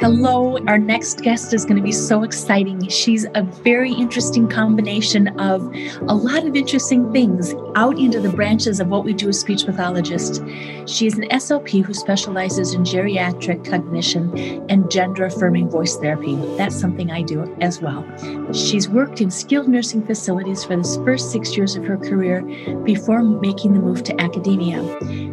Hello, our next guest is going to be so exciting. She's a very interesting combination of a lot of interesting things out into the branches of what we do as speech pathologists. She is an SLP who specializes in geriatric cognition and gender affirming voice therapy. That's something I do as well. She's worked in skilled nursing facilities for the first six years of her career before making the move to academia.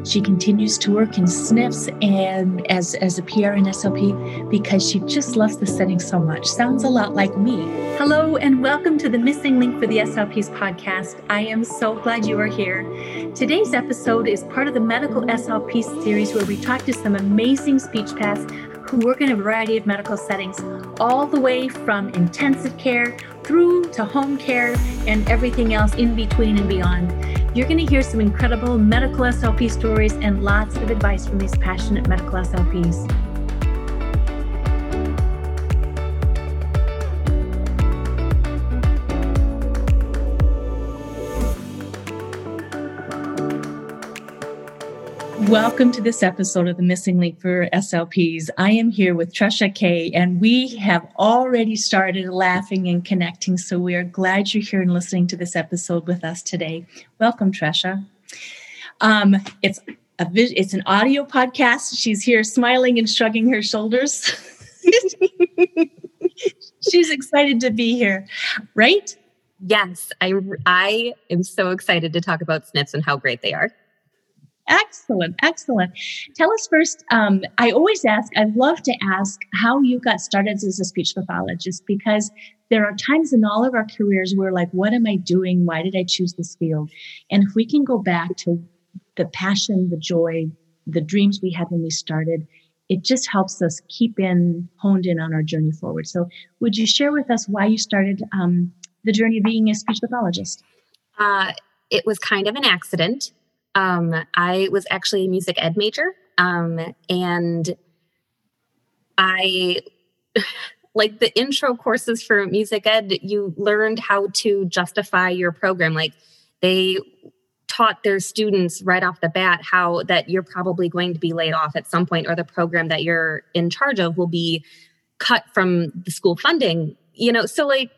She continues to work in SNFs and as, as a PRN SLP because she just loves the setting so much. Sounds a lot like me. Hello, and welcome to the Missing Link for the SLPs podcast. I am so glad you are here. Today's episode is part of the Medical SLP series where we talk to some amazing speech paths who work in a variety of medical settings, all the way from intensive care through to home care and everything else in between and beyond. You're going to hear some incredible medical SLP stories and lots of advice from these passionate medical SLPs. Welcome to this episode of the Missing Link for SLPs. I am here with Trescha Kay, and we have already started laughing and connecting. So we are glad you're here and listening to this episode with us today. Welcome, Tresha. Um, it's a it's an audio podcast. She's here smiling and shrugging her shoulders. She's excited to be here, right? Yes, I I am so excited to talk about SNFs and how great they are. Excellent, excellent. Tell us first. Um, I always ask, I love to ask how you got started as a speech pathologist because there are times in all of our careers where, like, what am I doing? Why did I choose this field? And if we can go back to the passion, the joy, the dreams we had when we started, it just helps us keep in honed in on our journey forward. So, would you share with us why you started um, the journey of being a speech pathologist? Uh, it was kind of an accident. Um, I was actually a music ed major, um, and I like the intro courses for music ed. You learned how to justify your program. Like they taught their students right off the bat how that you're probably going to be laid off at some point, or the program that you're in charge of will be cut from the school funding. You know, so like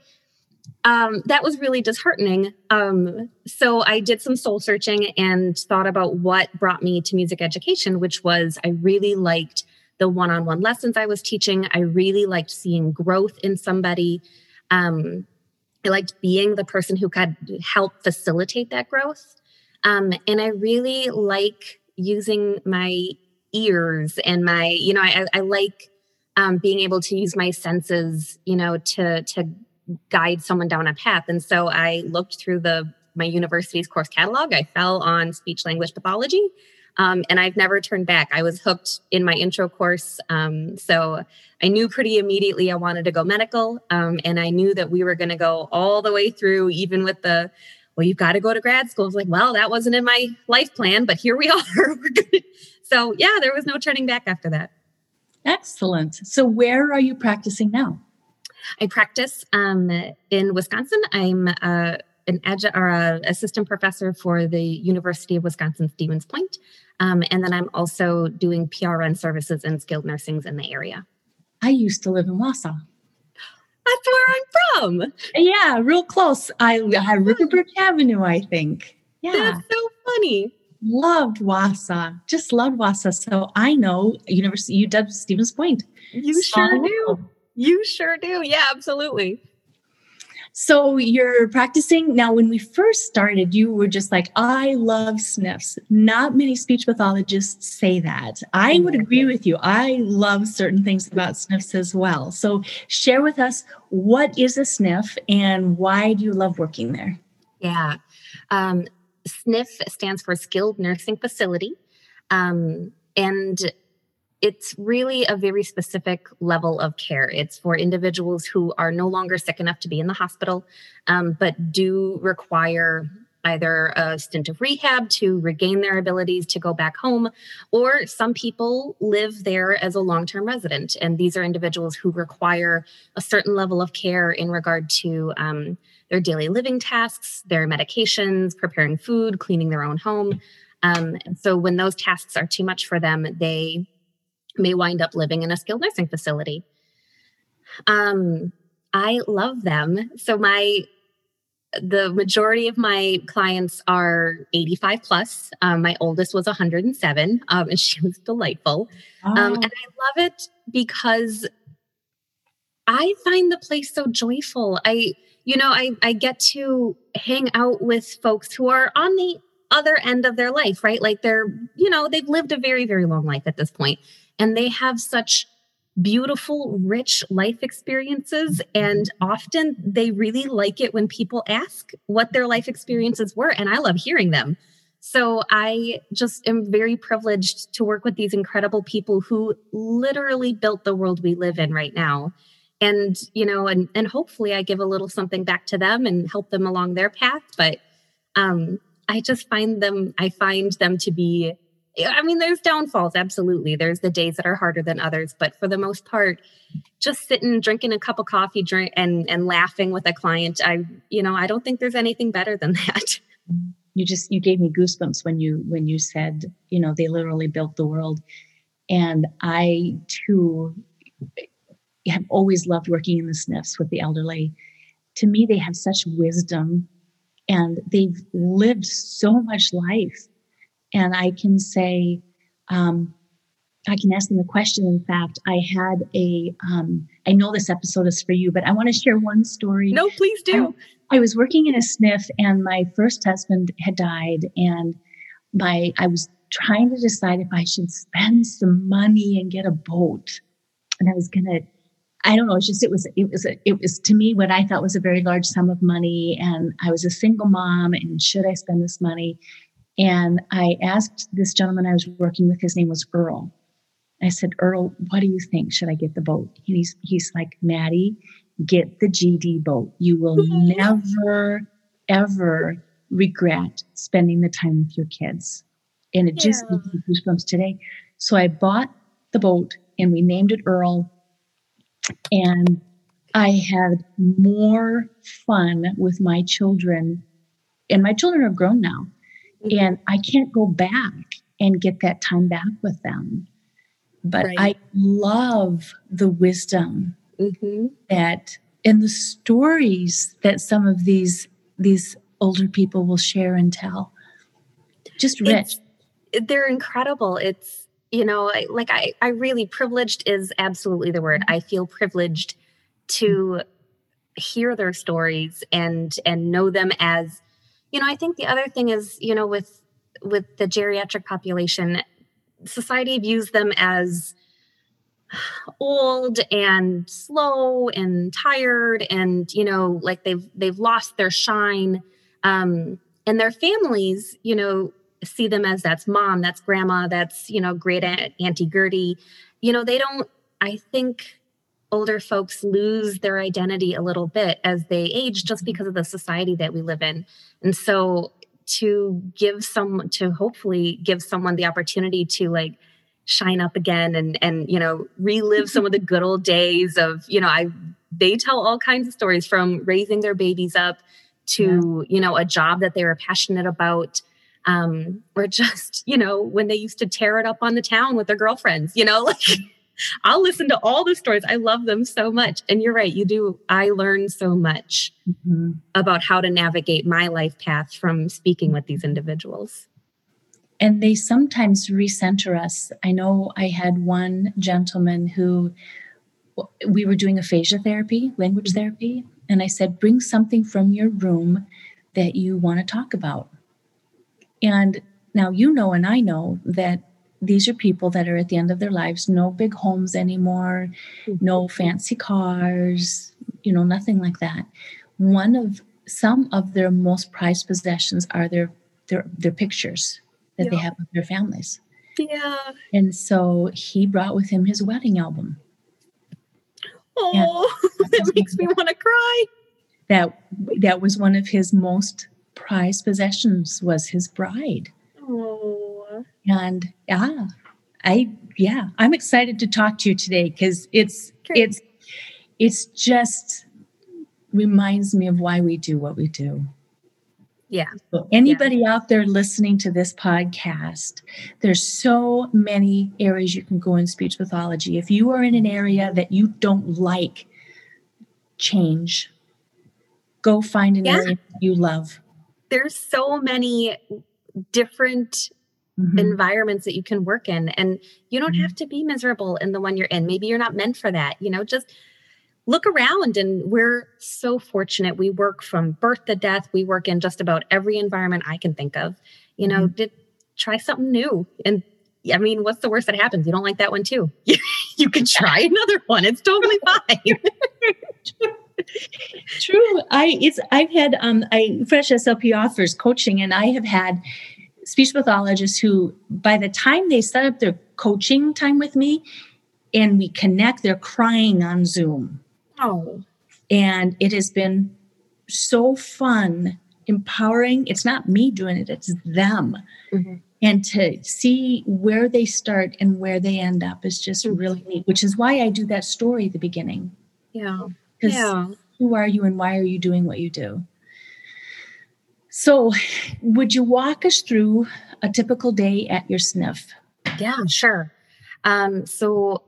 um, that was really disheartening. Um, so I did some soul searching and thought about what brought me to music education, which was I really liked the one on one lessons I was teaching. I really liked seeing growth in somebody. Um, I liked being the person who could help facilitate that growth. Um, and I really like using my ears and my, you know, I, I like um, being able to use my senses, you know, to to guide someone down a path. And so I looked through the my university's course catalog. I fell on speech language pathology. Um, and I've never turned back. I was hooked in my intro course. Um, so I knew pretty immediately I wanted to go medical. Um, and I knew that we were going to go all the way through, even with the, well, you've got to go to grad school. I was like, well, that wasn't in my life plan, but here we are. so yeah, there was no turning back after that. Excellent. So where are you practicing now? I practice um, in Wisconsin. I'm uh, an adjunct or a assistant professor for the University of Wisconsin Stevens Point. Um, and then I'm also doing PRN services and skilled nursings in the area. I used to live in Wausau. That's where I'm from. Yeah, real close. I had Riverbridge Avenue, I think. Yeah. That's so funny. Loved Wausau. Just loved Wausau. So I know University UW Stevens Point. You sure do. You sure do. Yeah, absolutely. So you're practicing now. When we first started, you were just like, I love SNFs. Not many speech pathologists say that. I would agree with you. I love certain things about SNFs as well. So share with us what is a SNF and why do you love working there? Yeah. Um, SNF stands for Skilled Nursing Facility. Um, and it's really a very specific level of care. It's for individuals who are no longer sick enough to be in the hospital, um, but do require either a stint of rehab to regain their abilities to go back home, or some people live there as a long term resident. And these are individuals who require a certain level of care in regard to um, their daily living tasks, their medications, preparing food, cleaning their own home. Um, so when those tasks are too much for them, they may wind up living in a skilled nursing facility. Um, I love them. So my the majority of my clients are 85 plus. Um, my oldest was 107, um, and she was delightful. Oh. Um, and I love it because I find the place so joyful. I, you know, I, I get to hang out with folks who are on the other end of their life, right? Like they're, you know, they've lived a very, very long life at this point, and they have such beautiful, rich life experiences. And often they really like it when people ask what their life experiences were. And I love hearing them. So I just am very privileged to work with these incredible people who literally built the world we live in right now. And, you know, and, and hopefully I give a little something back to them and help them along their path. But um, I just find them, I find them to be I mean, there's downfalls, absolutely. There's the days that are harder than others, but for the most part, just sitting, drinking a cup of coffee, drink, and and laughing with a client, I, you know, I don't think there's anything better than that. You just you gave me goosebumps when you when you said, you know, they literally built the world, and I too have always loved working in the SNFs with the elderly. To me, they have such wisdom, and they've lived so much life and I can say, um, I can ask them a question. In fact, I had a. Um, I know this episode is for you, but I want to share one story. No, please do. I, I was working in a SNF, and my first husband had died and my, I was trying to decide if I should spend some money and get a boat. And I was going to, I don't know, it's just, it was, it was, a, it was to me what I thought was a very large sum of money. And I was a single mom and should I spend this money? And I asked this gentleman I was working with, his name was Earl. I said, Earl, what do you think? Should I get the boat? He's, he's like, Maddie, get the GD boat. You will never, ever regret spending the time with your kids. And it yeah. just gives me goosebumps today. So I bought the boat and we named it Earl. And I had more fun with my children. And my children are grown now. Mm-hmm. And I can't go back and get that time back with them. But right. I love the wisdom mm-hmm. that and the stories that some of these these older people will share and tell. Just rich. It's, they're incredible. It's you know, like I I really privileged is absolutely the word. I feel privileged to hear their stories and and know them as you know, I think the other thing is, you know, with with the geriatric population, society views them as old and slow and tired and you know like they've they've lost their shine um and their families you know see them as that's mom that's grandma that's you know great aunt auntie gertie you know they don't i think older folks lose their identity a little bit as they age just mm-hmm. because of the society that we live in. And so to give some to hopefully give someone the opportunity to like shine up again and and you know relive some of the good old days of you know I they tell all kinds of stories from raising their babies up to yeah. you know a job that they were passionate about um or just you know when they used to tear it up on the town with their girlfriends you know like I'll listen to all the stories. I love them so much. And you're right, you do. I learn so much mm-hmm. about how to navigate my life path from speaking with these individuals. And they sometimes recenter us. I know I had one gentleman who we were doing aphasia therapy, language mm-hmm. therapy, and I said, bring something from your room that you want to talk about. And now you know, and I know that these are people that are at the end of their lives, no big homes anymore, no mm-hmm. fancy cars, you know, nothing like that. One of some of their most prized possessions are their their their pictures that yeah. they have of their families. Yeah. And so he brought with him his wedding album. Oh, that makes me want to cry. That that was one of his most prized possessions was his bride. Oh. And yeah, I yeah, I'm excited to talk to you today because it's Great. it's it's just reminds me of why we do what we do. Yeah. So anybody yeah. out there listening to this podcast, there's so many areas you can go in speech pathology. If you are in an area that you don't like, change. Go find an yeah. area you love. There's so many different mm-hmm. environments that you can work in and you don't mm-hmm. have to be miserable in the one you're in. Maybe you're not meant for that. You know, just look around and we're so fortunate we work from birth to death we work in just about every environment i can think of you know mm-hmm. did try something new and i mean what's the worst that happens you don't like that one too you can try another one it's totally fine true i it's i've had um i fresh slp offers coaching and i have had speech pathologists who by the time they set up their coaching time with me and we connect they're crying on zoom Oh. And it has been so fun, empowering. It's not me doing it, it's them. Mm-hmm. And to see where they start and where they end up is just mm-hmm. really neat, which is why I do that story at the beginning. Yeah. Because yeah. who are you and why are you doing what you do? So, would you walk us through a typical day at your SNF? Yeah, sure. Um, so,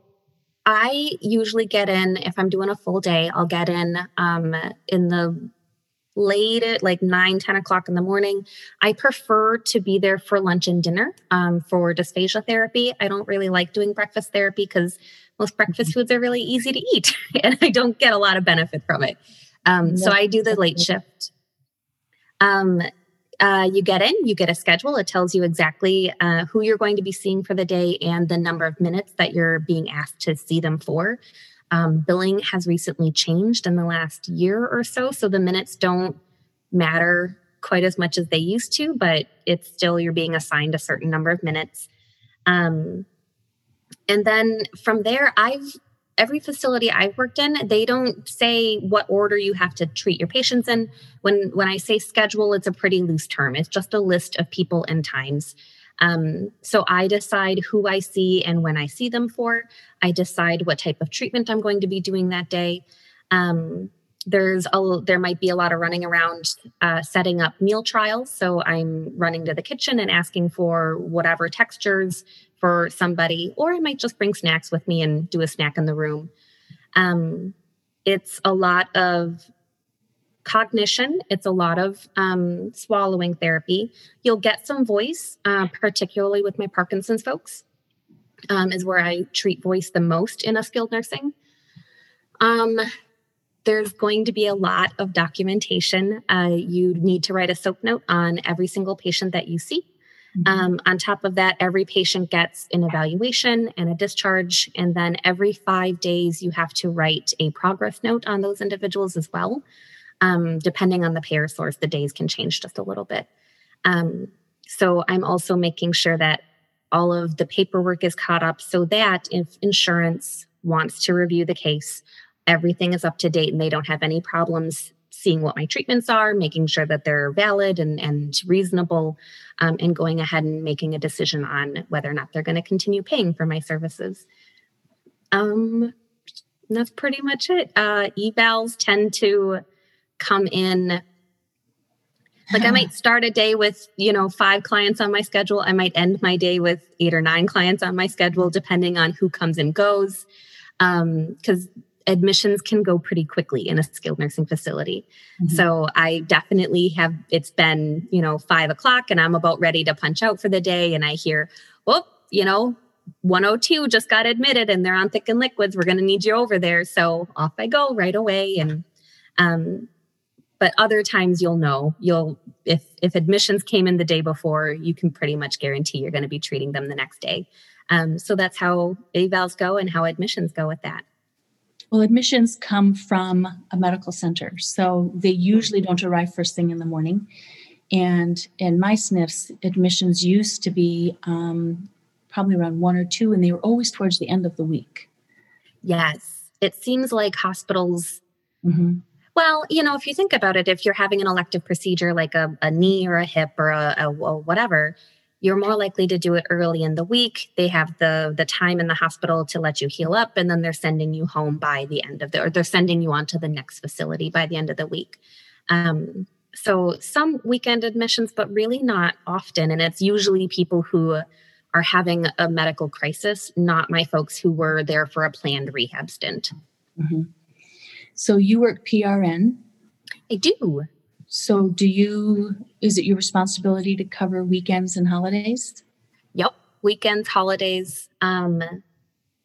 I usually get in, if I'm doing a full day, I'll get in um, in the late at like 9 10 o'clock in the morning i prefer to be there for lunch and dinner um, for dysphagia therapy i don't really like doing breakfast therapy because most breakfast mm-hmm. foods are really easy to eat and i don't get a lot of benefit from it um, so i do the late shift um, uh, you get in, you get a schedule. It tells you exactly uh, who you're going to be seeing for the day and the number of minutes that you're being asked to see them for. Um, billing has recently changed in the last year or so, so the minutes don't matter quite as much as they used to, but it's still you're being assigned a certain number of minutes. Um, and then from there, I've every facility I've worked in, they don't say what order you have to treat your patients in. When when I say schedule, it's a pretty loose term. It's just a list of people and times. Um, so I decide who I see and when I see them for. I decide what type of treatment I'm going to be doing that day. Um, there's a there might be a lot of running around uh, setting up meal trials so i'm running to the kitchen and asking for whatever textures for somebody, or I might just bring snacks with me and do a snack in the room. Um, it's a lot of cognition, it's a lot of um, swallowing therapy. You'll get some voice, uh, particularly with my Parkinson's folks, um, is where I treat voice the most in a skilled nursing. Um, there's going to be a lot of documentation. Uh, you need to write a SOAP note on every single patient that you see. Mm-hmm. Um, on top of that, every patient gets an evaluation and a discharge. And then every five days, you have to write a progress note on those individuals as well. Um, depending on the payer source, the days can change just a little bit. Um, so I'm also making sure that all of the paperwork is caught up so that if insurance wants to review the case, everything is up to date and they don't have any problems seeing what my treatments are, making sure that they're valid and, and reasonable, um, and going ahead and making a decision on whether or not they're going to continue paying for my services. Um, that's pretty much it. Uh, evals tend to come in. Like I might start a day with, you know, five clients on my schedule. I might end my day with eight or nine clients on my schedule, depending on who comes and goes. Um, because admissions can go pretty quickly in a skilled nursing facility. Mm-hmm. So I definitely have, it's been, you know, five o'clock and I'm about ready to punch out for the day. And I hear, well, you know, 102 just got admitted and they're on thickened liquids. We're going to need you over there. So off I go right away. And, um, but other times you'll know you'll if if admissions came in the day before you can pretty much guarantee you're going to be treating them the next day um, so that's how evals go and how admissions go with that well, admissions come from a medical center, so they usually don't arrive first thing in the morning. And in my SNFs, admissions used to be um, probably around one or two, and they were always towards the end of the week. Yes, it seems like hospitals. Mm-hmm. Well, you know, if you think about it, if you're having an elective procedure like a, a knee or a hip or a, a, a whatever, you're more likely to do it early in the week they have the the time in the hospital to let you heal up and then they're sending you home by the end of the or they're sending you on to the next facility by the end of the week um, so some weekend admissions, but really not often. And it's usually people who are having a medical crisis, not my folks who were there for a planned rehab stint. Mm-hmm. So you work PRN? I do. So do you, is it your responsibility to cover weekends and holidays? Yep. Weekends, holidays, um,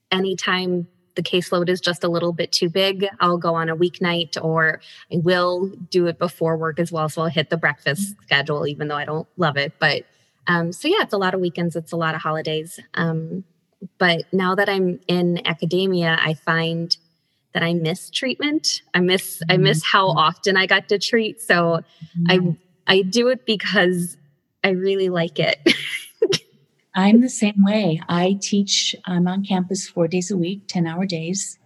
anytime the caseload is just a little bit too big, I'll go on a weeknight or I will do it before work as well. So I'll hit the breakfast mm-hmm. schedule, even though I don't love it. But um, so yeah, it's a lot of weekends, it's a lot of holidays. Um, but now that I'm in academia, I find that I miss treatment. I miss mm-hmm. I miss how mm-hmm. often I got to treat. So mm-hmm. I I do it because I really like it. I'm the same way. I teach, I'm on campus four days a week, 10 hour days,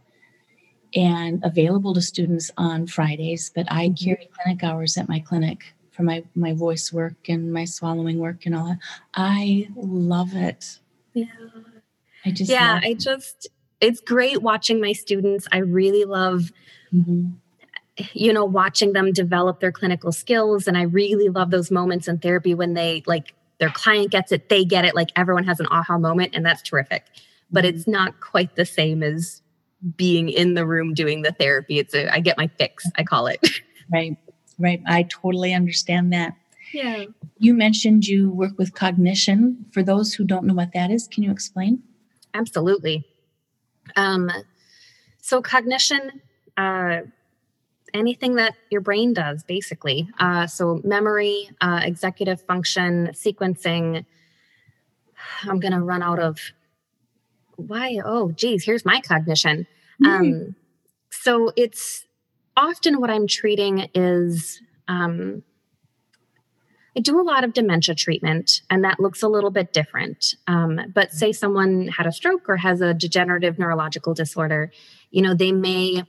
and available to students on Fridays. But I mm-hmm. carry clinic hours at my clinic for my, my voice work and my swallowing work and all that. I love it. Yeah. I just, yeah, I just, it's great watching my students. I really love. Mm-hmm you know watching them develop their clinical skills and i really love those moments in therapy when they like their client gets it, they get it. Like everyone has an aha moment, and that's terrific. But mm-hmm. it's not quite the same as being in the room doing the therapy. It's a I get my fix, I call it. Right, right. I totally understand that. Yeah. You mentioned you work with cognition. For those who don't know what that is, can you explain? Absolutely. Um, so cognition uh, anything that your brain does, basically. Uh, so, memory, uh, executive function, sequencing. I'm going to run out of why. Oh, geez, here's my cognition. Mm. Um, so, it's often what I'm treating is. Um, I do a lot of dementia treatment, and that looks a little bit different. Um, but say someone had a stroke or has a degenerative neurological disorder, you know, they may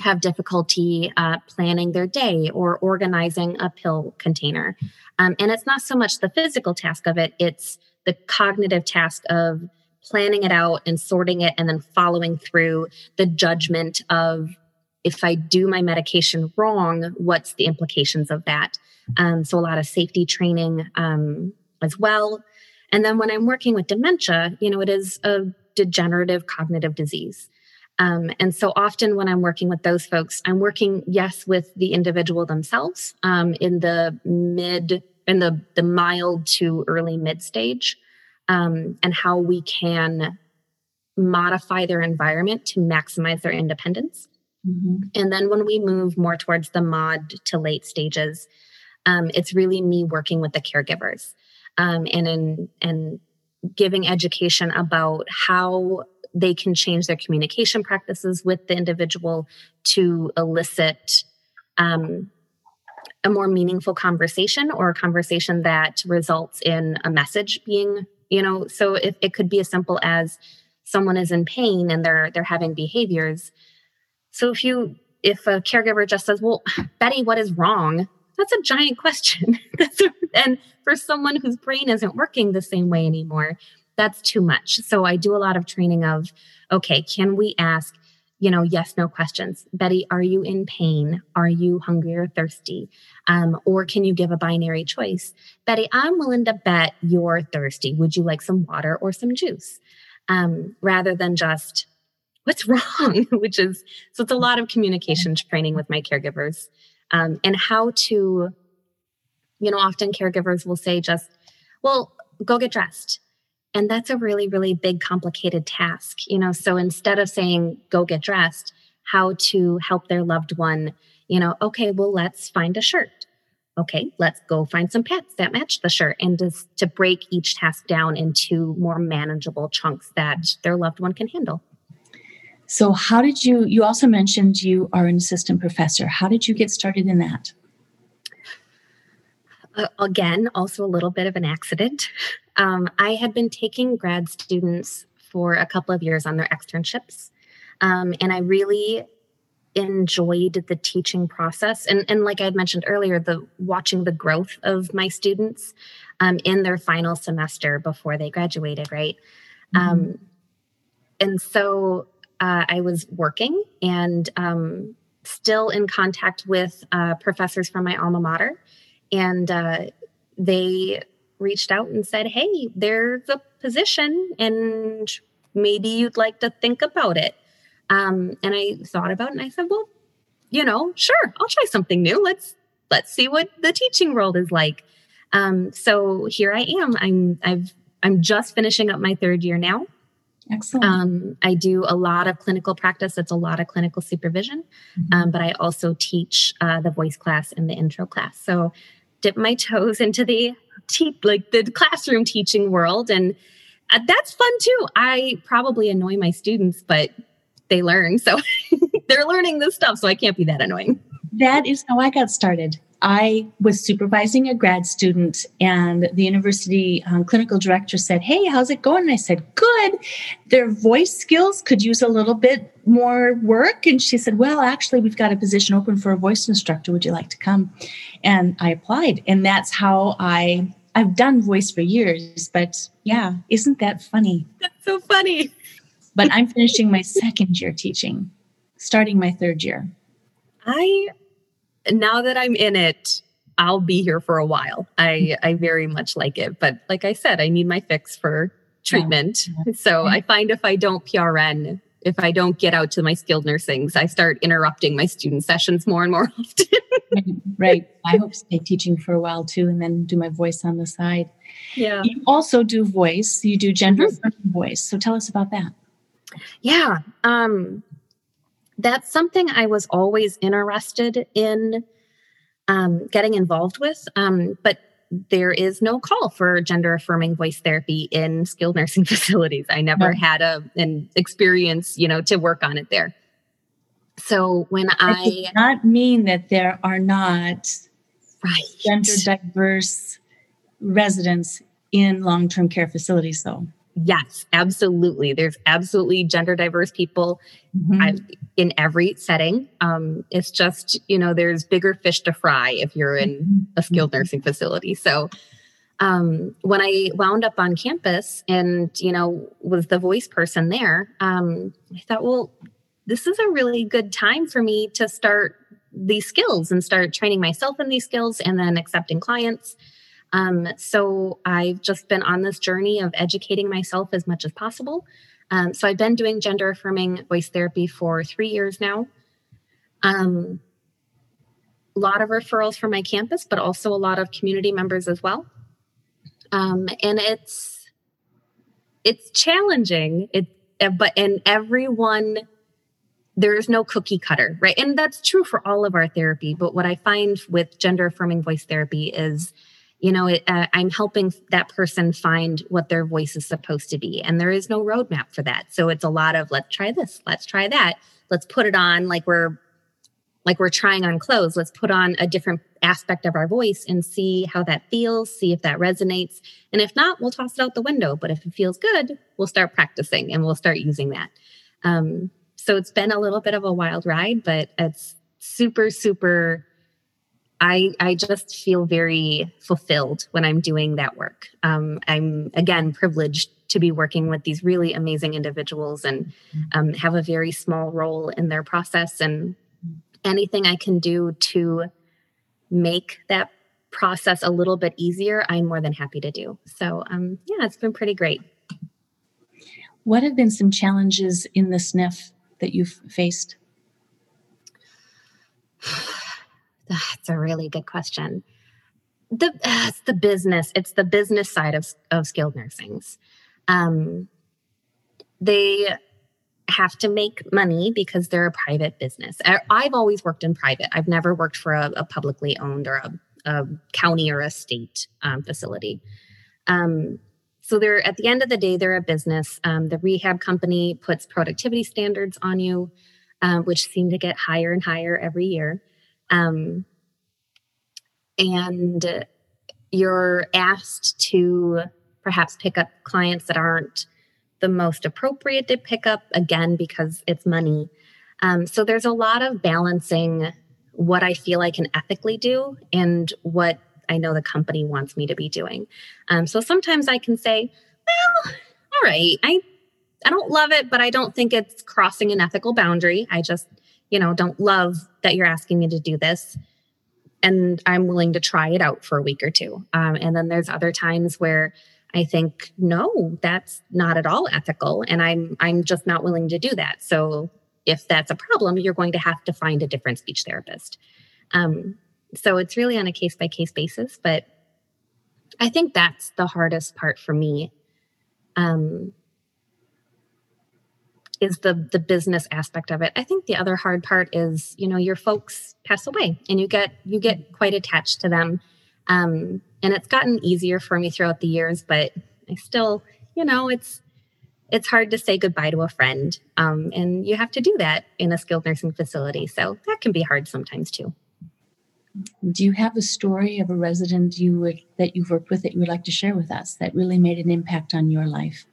have difficulty uh, planning their day or organizing a pill container. Um, and it's not so much the physical task of it, it's the cognitive task of planning it out and sorting it and then following through the judgment of if I do my medication wrong, what's the implications of that? Um, so, a lot of safety training um, as well. And then when I'm working with dementia, you know, it is a degenerative cognitive disease. Um, and so often when I'm working with those folks, I'm working, yes, with the individual themselves um, in the mid, in the, the mild to early mid stage, um, and how we can modify their environment to maximize their independence. Mm-hmm. And then when we move more towards the mod to late stages, um, it's really me working with the caregivers um, and in, and giving education about how they can change their communication practices with the individual to elicit um, a more meaningful conversation or a conversation that results in a message being you know so it, it could be as simple as someone is in pain and they're they're having behaviors. So if you if a caregiver just says well betty what is wrong that's a giant question and for someone whose brain isn't working the same way anymore that's too much. So I do a lot of training of, okay, can we ask, you know, yes, no questions. Betty, are you in pain? Are you hungry or thirsty? Um, or can you give a binary choice? Betty, I'm willing to bet you're thirsty. Would you like some water or some juice? Um, rather than just, what's wrong? Which is, so it's a lot of communication training with my caregivers um, and how to, you know, often caregivers will say just, well, go get dressed and that's a really, really big, complicated task. You know, so instead of saying, go get dressed, how to help their loved one, you know, okay, well, let's find a shirt. Okay, let's go find some pants that match the shirt and just to break each task down into more manageable chunks that their loved one can handle. So, how did you? You also mentioned you are an assistant professor. How did you get started in that? Uh, again, also a little bit of an accident. Um, I had been taking grad students for a couple of years on their externships, um, and I really enjoyed the teaching process. And, and like I had mentioned earlier, the watching the growth of my students um, in their final semester before they graduated, right? Mm-hmm. Um, and so uh, I was working and um, still in contact with uh, professors from my alma mater, and uh, they reached out and said, Hey, there's a position, and maybe you'd like to think about it. Um, and I thought about it and I said, Well, you know, sure, I'll try something new. Let's let's see what the teaching world is like. Um, so here I am. I'm I've I'm just finishing up my third year now. Excellent. Um, I do a lot of clinical practice. It's a lot of clinical supervision, mm-hmm. um, but I also teach uh, the voice class and the intro class. So dip my toes into the te- like the classroom teaching world, and uh, that's fun too. I probably annoy my students, but they learn, so they're learning this stuff. So I can't be that annoying. That is how I got started. I was supervising a grad student, and the university um, clinical director said, Hey, how's it going? And I said, Good. Their voice skills could use a little bit more work. And she said, Well, actually, we've got a position open for a voice instructor. Would you like to come? And I applied. And that's how I. I've done voice for years, but yeah, isn't that funny? That's so funny. but I'm finishing my second year teaching, starting my third year. I now that I'm in it, I'll be here for a while. I I very much like it, but like I said, I need my fix for treatment. Yeah. So I find if I don't PRN, if I don't get out to my skilled nursings, I start interrupting my student sessions more and more often. right. I hope to stay teaching for a while too, and then do my voice on the side. Yeah. You also do voice. You do gender mm-hmm. voice. So tell us about that. Yeah. Um, that's something I was always interested in um, getting involved with. Um, but there is no call for gender affirming voice therapy in skilled nursing facilities. I never had a an experience, you know, to work on it there. So when that I does not mean that there are not right. gender diverse residents in long term care facilities, though. Yes, absolutely. There's absolutely gender diverse people mm-hmm. in every setting. Um, it's just, you know, there's bigger fish to fry if you're in mm-hmm. a skilled nursing facility. So um, when I wound up on campus and, you know, was the voice person there, um, I thought, well, this is a really good time for me to start these skills and start training myself in these skills and then accepting clients. Um, so I've just been on this journey of educating myself as much as possible. Um, so I've been doing gender affirming voice therapy for three years now. Um, a lot of referrals from my campus, but also a lot of community members as well. Um, and it's it's challenging. It but and everyone there is no cookie cutter, right? And that's true for all of our therapy. But what I find with gender affirming voice therapy is you know it, uh, i'm helping that person find what their voice is supposed to be and there is no roadmap for that. So it's a lot of let's try this. Let's try that. Let's put it on like we're like we're trying on clothes. Let's put on a different aspect of our voice and see how that feels see if that resonates. And if not we'll toss it out the window. But if it feels good we'll start practicing and we'll start using that. Um, so it's been a little bit of a wild ride but it's super super I, I just feel very fulfilled when I'm doing that work. Um, I'm again privileged to be working with these really amazing individuals and um, have a very small role in their process. And anything I can do to make that process a little bit easier, I'm more than happy to do. So, um, yeah, it's been pretty great. What have been some challenges in the SNF that you've faced? That's a really good question. The uh, it's the business. It's the business side of of skilled nursings. Um, they have to make money because they're a private business. I've always worked in private. I've never worked for a, a publicly owned or a, a, county or a state um, facility. Um, so they're at the end of the day, they're a business. Um, the rehab company puts productivity standards on you, um, which seem to get higher and higher every year. Um, and you're asked to perhaps pick up clients that aren't the most appropriate to pick up, again, because it's money. Um, so there's a lot of balancing what I feel I can ethically do and what I know the company wants me to be doing. Um, so sometimes I can say, well, all right, I I don't love it, but I don't think it's crossing an ethical boundary. I just you know, don't love that you're asking me to do this. And I'm willing to try it out for a week or two. Um, and then there's other times where I think, no, that's not at all ethical. And I'm I'm just not willing to do that. So if that's a problem, you're going to have to find a different speech therapist. Um, so it's really on a case by case basis. But I think that's the hardest part for me. Um, is the the business aspect of it. I think the other hard part is, you know, your folks pass away and you get you get quite attached to them. Um, and it's gotten easier for me throughout the years, but I still, you know, it's it's hard to say goodbye to a friend. Um, and you have to do that in a skilled nursing facility. So that can be hard sometimes too. Do you have a story of a resident you would that you've worked with that you would like to share with us that really made an impact on your life?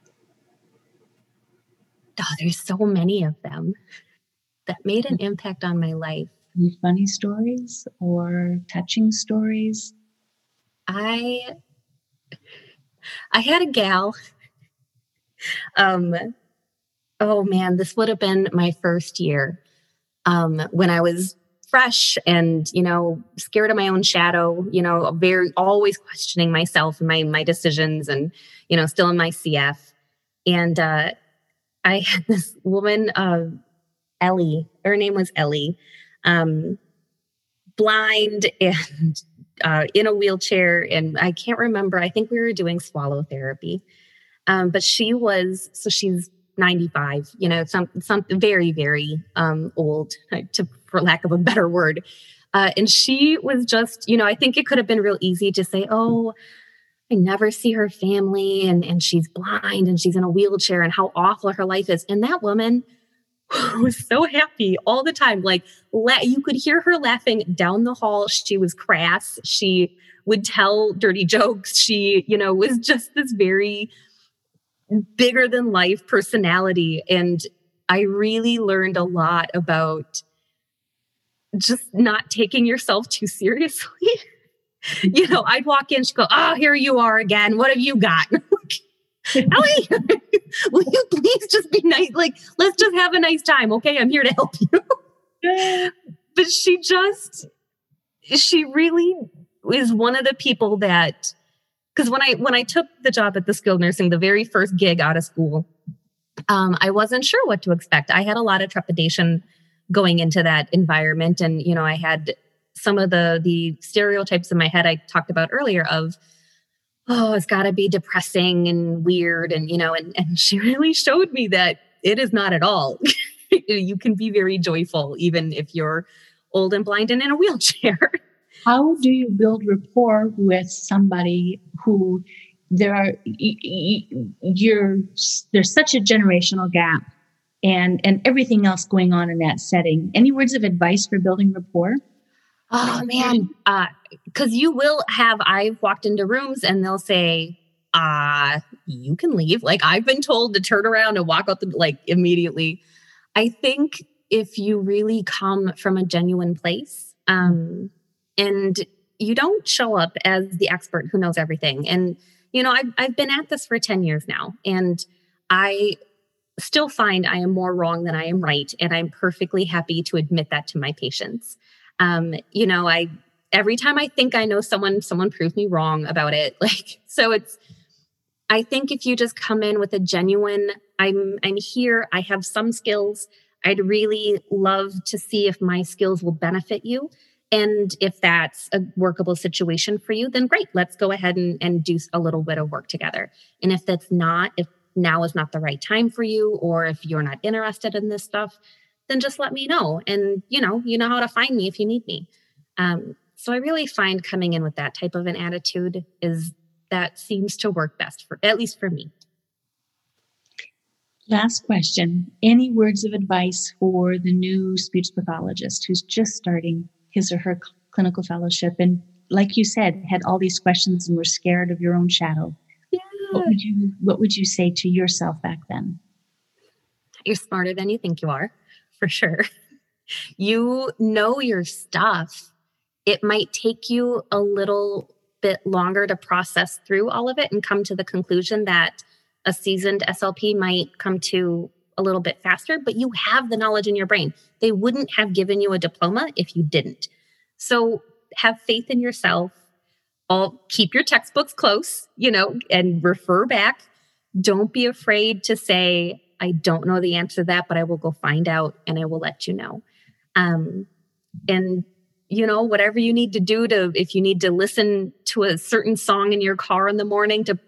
Oh, there's so many of them that made an impact on my life. Any funny stories or touching stories? I I had a gal. Um oh man, this would have been my first year. Um when I was fresh and you know scared of my own shadow you know very always questioning myself and my my decisions and you know still in my cf and uh I had this woman, uh, Ellie, her name was Ellie, um, blind and uh, in a wheelchair. And I can't remember, I think we were doing swallow therapy. Um, but she was, so she's 95, you know, some, some very, very um, old, to, for lack of a better word. Uh, and she was just, you know, I think it could have been real easy to say, oh, I never see her family and, and she's blind and she's in a wheelchair and how awful her life is. And that woman was so happy all the time. Like la- you could hear her laughing down the hall. She was crass. She would tell dirty jokes. She, you know, was just this very bigger than life personality. And I really learned a lot about just not taking yourself too seriously. you know, I'd walk in, she'd go, Oh, here you are again. What have you got? Ellie, will you please just be nice? Like, let's just have a nice time. Okay. I'm here to help you. but she just, she really is one of the people that, because when I when I took the job at the skilled nursing, the very first gig out of school, um, I wasn't sure what to expect. I had a lot of trepidation going into that environment, and you know, I had some of the the stereotypes in my head I talked about earlier of oh it's got to be depressing and weird and you know and and she really showed me that it is not at all. You can be very joyful even if you're old and blind and in a wheelchair. How do you build rapport with somebody who there are you're there's such a generational gap and and everything else going on in that setting. Any words of advice for building rapport Oh man, because uh, you will have. I've walked into rooms and they'll say, "Ah, uh, you can leave." Like I've been told to turn around and walk out the like immediately. I think if you really come from a genuine place, um, and you don't show up as the expert who knows everything, and you know, I've I've been at this for ten years now, and I still find I am more wrong than I am right, and I'm perfectly happy to admit that to my patients um, you know, I every time I think I know someone, someone proves me wrong about it. Like, so it's I think if you just come in with a genuine, I'm I'm here, I have some skills. I'd really love to see if my skills will benefit you. And if that's a workable situation for you, then great, let's go ahead and, and do a little bit of work together. And if that's not, if now is not the right time for you, or if you're not interested in this stuff, then just let me know. And, you know, you know how to find me if you need me. Um, so I really find coming in with that type of an attitude is that seems to work best for, at least for me. Last question. Any words of advice for the new speech pathologist who's just starting his or her clinical fellowship and, like you said, had all these questions and were scared of your own shadow? Yeah. What would you What would you say to yourself back then? You're smarter than you think you are for sure. You know your stuff. It might take you a little bit longer to process through all of it and come to the conclusion that a seasoned SLP might come to a little bit faster, but you have the knowledge in your brain. They wouldn't have given you a diploma if you didn't. So have faith in yourself. All keep your textbooks close, you know, and refer back. Don't be afraid to say, I don't know the answer to that, but I will go find out and I will let you know. Um, and you know, whatever you need to do to, if you need to listen to a certain song in your car in the morning to,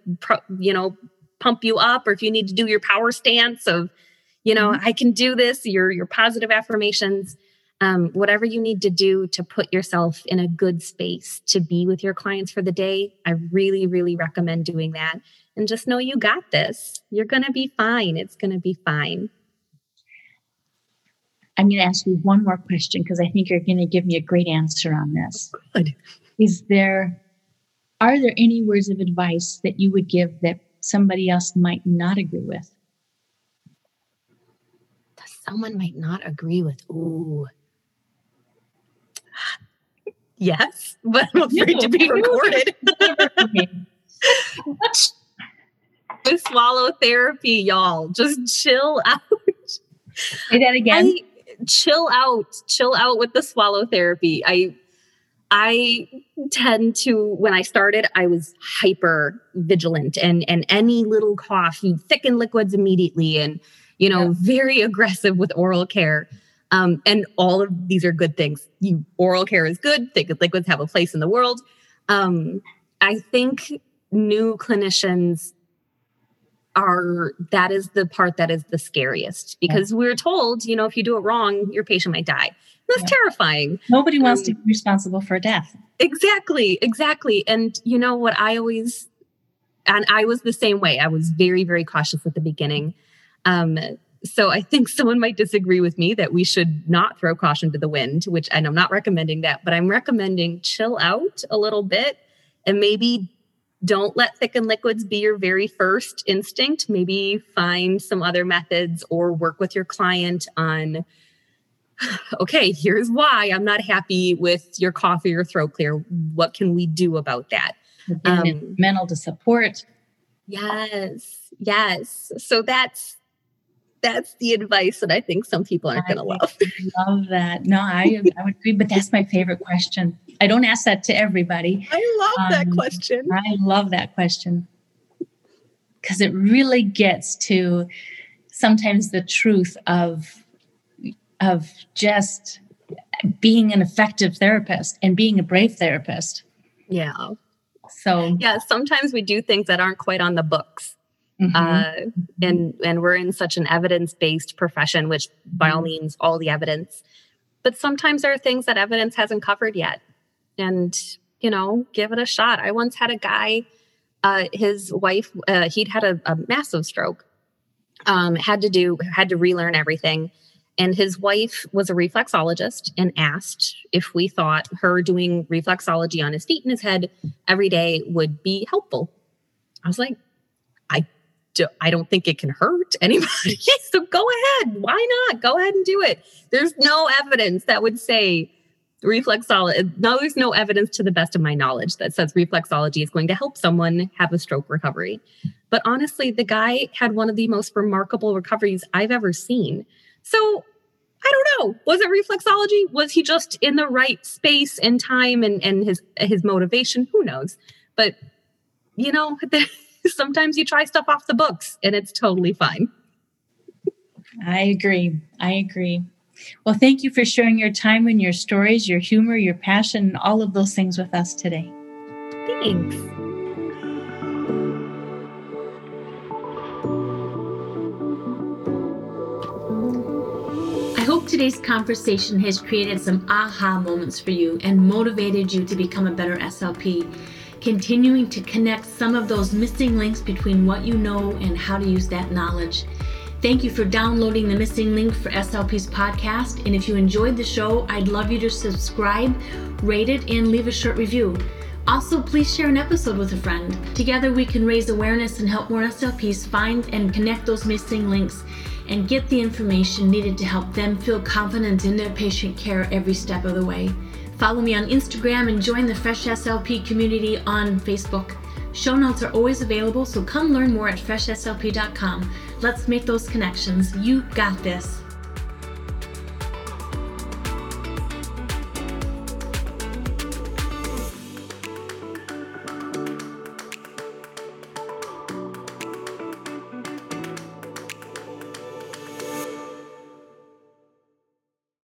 you know, pump you up, or if you need to do your power stance of, you know, mm-hmm. I can do this, your, your positive affirmations, um, whatever you need to do to put yourself in a good space to be with your clients for the day, I really, really recommend doing that. And just know you got this. You're going to be fine. It's going to be fine. I'm going to ask you one more question because I think you're going to give me a great answer on this. Oh, good. Is there, are there any words of advice that you would give that somebody else might not agree with? That someone might not agree with. Ooh. Yes, but I'm afraid to be recorded. the swallow therapy, y'all. Just chill out. Say that again. I, chill out, chill out with the swallow therapy. I I tend to when I started, I was hyper vigilant and and any little cough, you thicken liquids immediately and you know, yeah. very aggressive with oral care. Um, and all of these are good things. You oral care is good, thickened liquids have a place in the world. Um, I think new clinicians are that is the part that is the scariest because yeah. we're told, you know, if you do it wrong, your patient might die. That's yeah. terrifying. Nobody wants um, to be responsible for death. Exactly, exactly. And you know what I always and I was the same way. I was very, very cautious at the beginning. Um, so I think someone might disagree with me that we should not throw caution to the wind, which and I'm not recommending that, but I'm recommending chill out a little bit and maybe don't let thickened liquids be your very first instinct. Maybe find some other methods or work with your client on, okay, here's why I'm not happy with your cough or your throat clear. What can we do about that? Um, mental to support. Yes, yes. So that's that's the advice that I think some people aren't going to love. I love that. No, I I would agree, but that's my favorite question. I don't ask that to everybody. I love um, that question. I love that question because it really gets to sometimes the truth of of just being an effective therapist and being a brave therapist. Yeah. So yeah, sometimes we do things that aren't quite on the books. Mm-hmm. Uh, and and we're in such an evidence based profession, which by all means, all the evidence. But sometimes there are things that evidence hasn't covered yet, and you know, give it a shot. I once had a guy, uh, his wife, uh, he'd had a, a massive stroke, um, had to do had to relearn everything. And his wife was a reflexologist and asked if we thought her doing reflexology on his feet and his head every day would be helpful. I was like, do, I don't think it can hurt anybody. so go ahead. Why not? Go ahead and do it. There's no evidence that would say reflexology. Uh, no, there's no evidence to the best of my knowledge that says reflexology is going to help someone have a stroke recovery. But honestly, the guy had one of the most remarkable recoveries I've ever seen. So I don't know. Was it reflexology? Was he just in the right space and time and, and his his motivation? Who knows? But you know, sometimes you try stuff off the books and it's totally fine. I agree. I agree. Well, thank you for sharing your time and your stories, your humor, your passion, and all of those things with us today. Thanks. I hope today's conversation has created some aha moments for you and motivated you to become a better SLP continuing to connect some of those missing links between what you know and how to use that knowledge. Thank you for downloading the missing link for SLP's podcast. And if you enjoyed the show, I'd love you to subscribe, rate it, and leave a short review. Also, please share an episode with a friend. Together, we can raise awareness and help more SLPs find and connect those missing links and get the information needed to help them feel confident in their patient care every step of the way. Follow me on Instagram and join the Fresh SLP community on Facebook. Show notes are always available, so come learn more at freshslp.com. Let's make those connections. You got this.